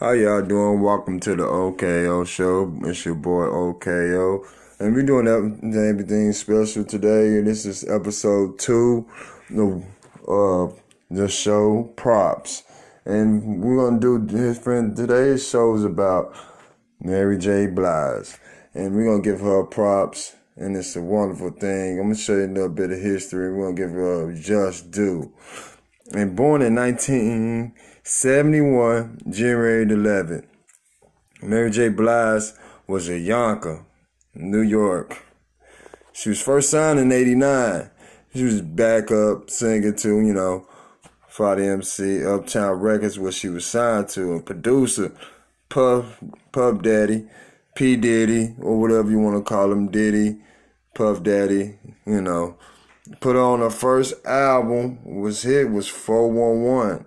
How y'all doing? Welcome to the OKO show. It's your boy OKO. And we're doing everything special today. And this is episode two of uh, the show Props. And we're going to do different. Today's show is about Mary J. Blige. And we're going to give her props. And it's a wonderful thing. I'm going to show you a little bit of history. We're going to give her a just due. And born in 1971, January 11th, Mary J. Blige was a Yonkers, New York. She was first signed in 89. She was back up singing to, you know, Father MC, Uptown Records, where she was signed to, a producer, Puff, Puff Daddy, P. Diddy, or whatever you want to call him, Diddy, Puff Daddy, you know. Put on her first album, was hit, was 411.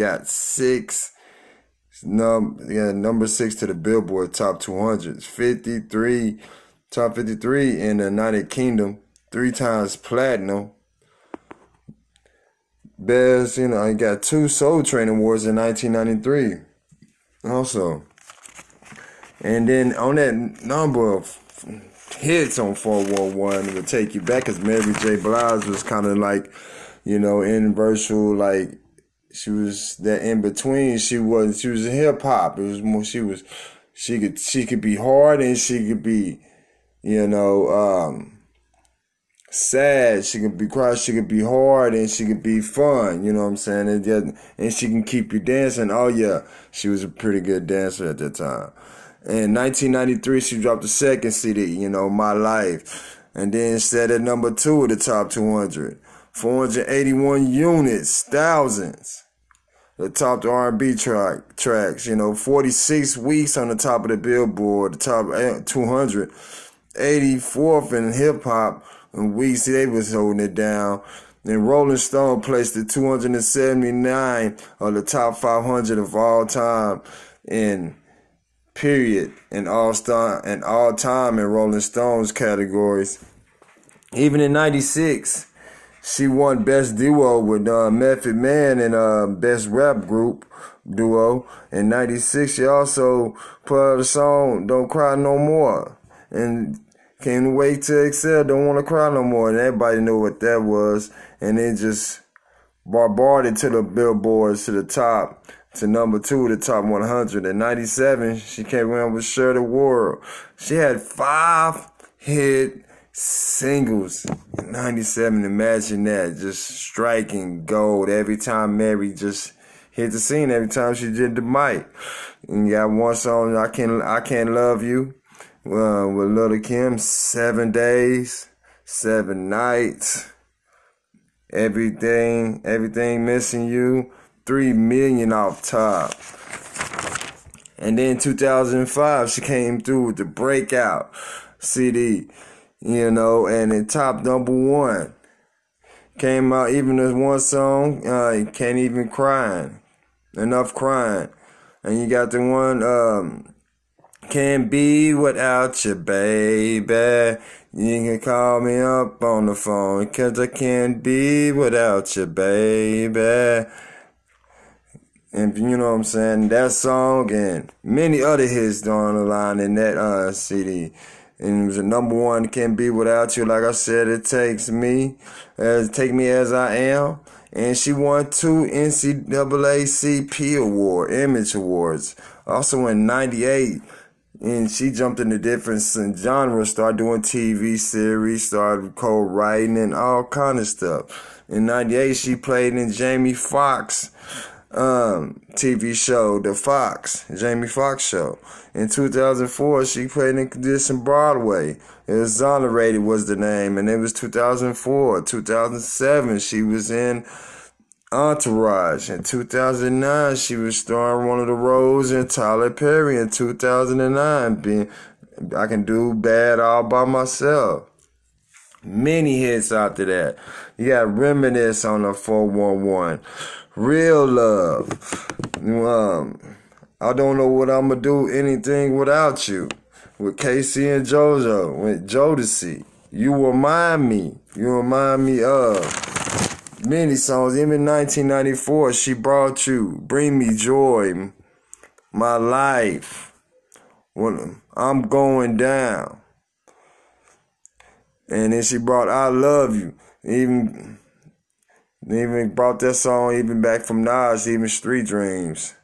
Got six, num, yeah, number six to the Billboard Top 200. 53, top 53 in the United Kingdom, three times platinum. Best, you know, I got two Soul Train Awards in 1993. Also. And then on that number of hits on 411 would take you back because Mary J. Blige was kind of like, you know, in virtual, like, she was that in between. She wasn't. she was a hip hop. It was more, she was, she could, she could be hard and she could be, you know, um, sad. She could be cry. She could be hard and she could be fun. You know what I'm saying? And, and she can keep you dancing. Oh yeah, she was a pretty good dancer at that time. In 1993, she dropped the second CD, you know, My Life, and then set at number two of the top 200. 481 units, thousands. The top R&B track tracks, you know, 46 weeks on the top of the Billboard, the top eh, 200. 84th in hip hop, and weeks they was holding it down. Then Rolling Stone placed it 279 on the top 500 of all time in period in all star and all time in Rolling Stones categories. Even in '96, she won Best Duo with uh, Method Man and uh, Best Rap Group Duo. In '96, she also put out a song "Don't Cry No More" and can't wait to excel. Don't want to cry no more. And everybody knew what that was, and it just bombarded to the billboards to the top to number two, the top 100. In 97, she came around with Share the World. She had five hit singles in 97. Imagine that. Just striking gold every time Mary just hit the scene, every time she did the mic. And you got one song, I Can't, I Can't Love You, uh, with Little Kim, Seven Days, Seven Nights, Everything, Everything Missing You three million off top. And then 2005, she came through with the breakout CD, you know, and it top number one. Came out even as one song, uh, Can't Even Crying. Enough Crying. And you got the one, um, Can't Be Without You, baby. You can call me up on the phone, cause I can't be without you, baby. And you know what I'm saying? That song and many other hits down the line in that uh, CD. And it was a number one, Can't Be Without You. Like I said, it takes me, as take me as I am. And she won two NAACP award, Image Awards. Also in 98, and she jumped into different genres, started doing TV series, started co-writing and all kind of stuff. In 98, she played in Jamie Foxx um, TV show, The Fox, Jamie Foxx show. In 2004, she played in some Broadway. Exonerated was the name, and it was 2004. 2007, she was in Entourage. In 2009, she was starring one of the roles in Tyler Perry. In 2009, being I can do bad all by myself. Many hits after that. You got Reminisce on the 411. Real love. Um, I don't know what I'm gonna do anything without you. With K-Ci and JoJo, with Jodeci. You remind me. You remind me of many songs. Even in 1994, she brought you. Bring me joy. my life. When I'm going down. And then she brought I Love You. Even even brought that song even back from Nas, even Street Dreams.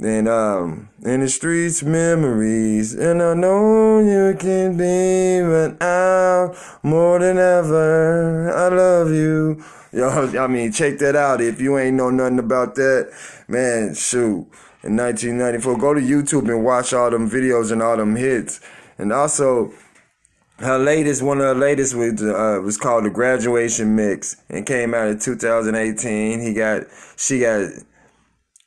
And um, in the streets, memories, and I know you can be, but I'm more than ever. I love you. Yo, I mean, check that out. If you ain't know nothing about that, man, shoot. In 1994, go to YouTube and watch all them videos and all them hits. And also, her latest, one of her latest was uh, was called the Graduation Mix, and came out in 2018. He got, she got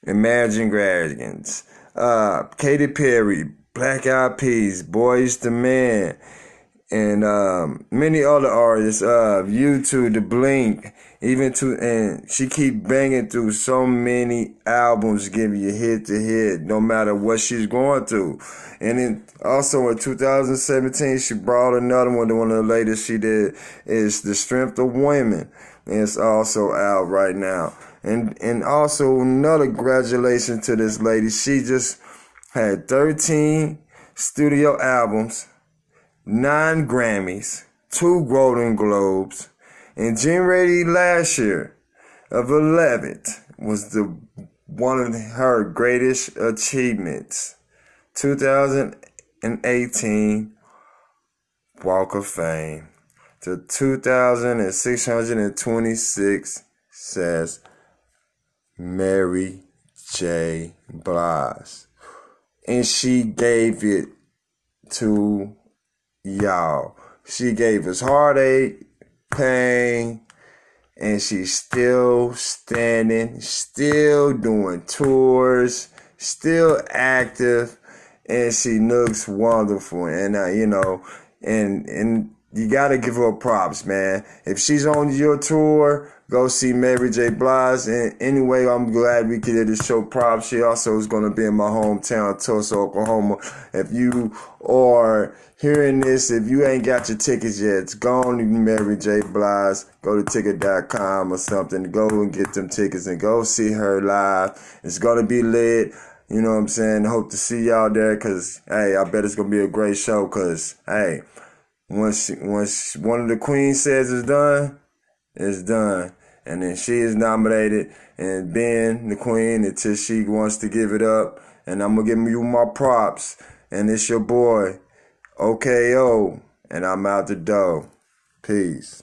Imagine Dragons, uh, Katy Perry, Black Eyed Peas, Boyz II Men, and um, many other artists. Uh, U2, The Blink, even to and she keep banging through so many albums, giving you hit to hit, no matter what she's going through. And then also in 2017, she brought another one. One of the latest she did is The Strength of Women. And it's also out right now. And and also another congratulations to this lady. She just had 13 studio albums, nine Grammys, two Golden Globes, and January last year of 11th was the one of her greatest achievements. 2018 Walk of Fame to 2626 says Mary J. Blige. And she gave it to y'all. She gave us heartache, pain, and she's still standing, still doing tours, still active, and she looks wonderful. And uh, you know, and and you gotta give her props, man. If she's on your tour, go see Mary J. Blige. And anyway, I'm glad we could show props. She also is gonna be in my hometown, Tulsa, Oklahoma. If you are hearing this, if you ain't got your tickets yet, go on to Mary J. Blige. Go to ticket.com or something. Go and get them tickets and go see her live. It's gonna be lit. You know what I'm saying? Hope to see y'all there because, hey, I bet it's to be a great show because, hey, once once one of the queens says it's done, it's done. And then she is nominated and being the queen until she wants to give it up. And I'm gonna give you my props. And it's your boy, OKO, and I'm out the door. Peace.